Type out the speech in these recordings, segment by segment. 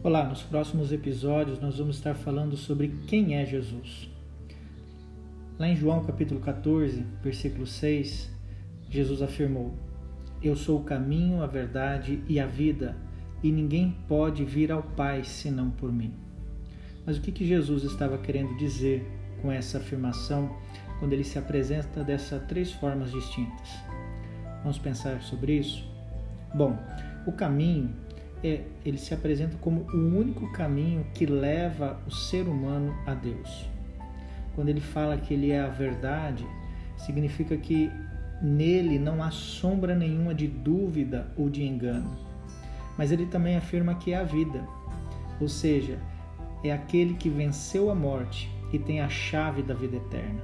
Olá, nos próximos episódios nós vamos estar falando sobre quem é Jesus. Lá em João capítulo 14, versículo 6, Jesus afirmou: Eu sou o caminho, a verdade e a vida, e ninguém pode vir ao Pai senão por mim. Mas o que, que Jesus estava querendo dizer com essa afirmação quando ele se apresenta dessas três formas distintas? Vamos pensar sobre isso? Bom, o caminho é, ele se apresenta como o único caminho que leva o ser humano a Deus. Quando ele fala que ele é a verdade, significa que nele não há sombra nenhuma de dúvida ou de engano. Mas ele também afirma que é a vida, ou seja, é aquele que venceu a morte e tem a chave da vida eterna.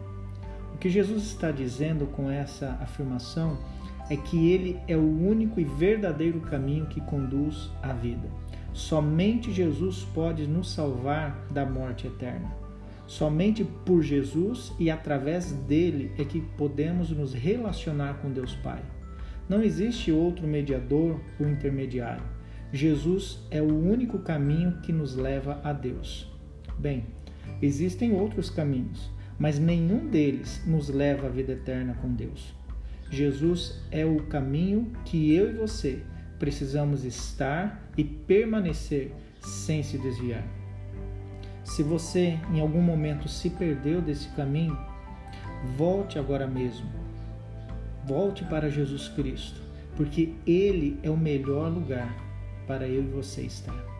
O que Jesus está dizendo com essa afirmação é que ele é o único e verdadeiro caminho que conduz à vida. Somente Jesus pode nos salvar da morte eterna. Somente por Jesus e através dele é que podemos nos relacionar com Deus Pai. Não existe outro mediador ou intermediário. Jesus é o único caminho que nos leva a Deus. Bem, existem outros caminhos, mas nenhum deles nos leva à vida eterna com Deus. Jesus é o caminho que eu e você precisamos estar e permanecer sem se desviar. Se você em algum momento se perdeu desse caminho, volte agora mesmo. Volte para Jesus Cristo, porque Ele é o melhor lugar para eu e você estar.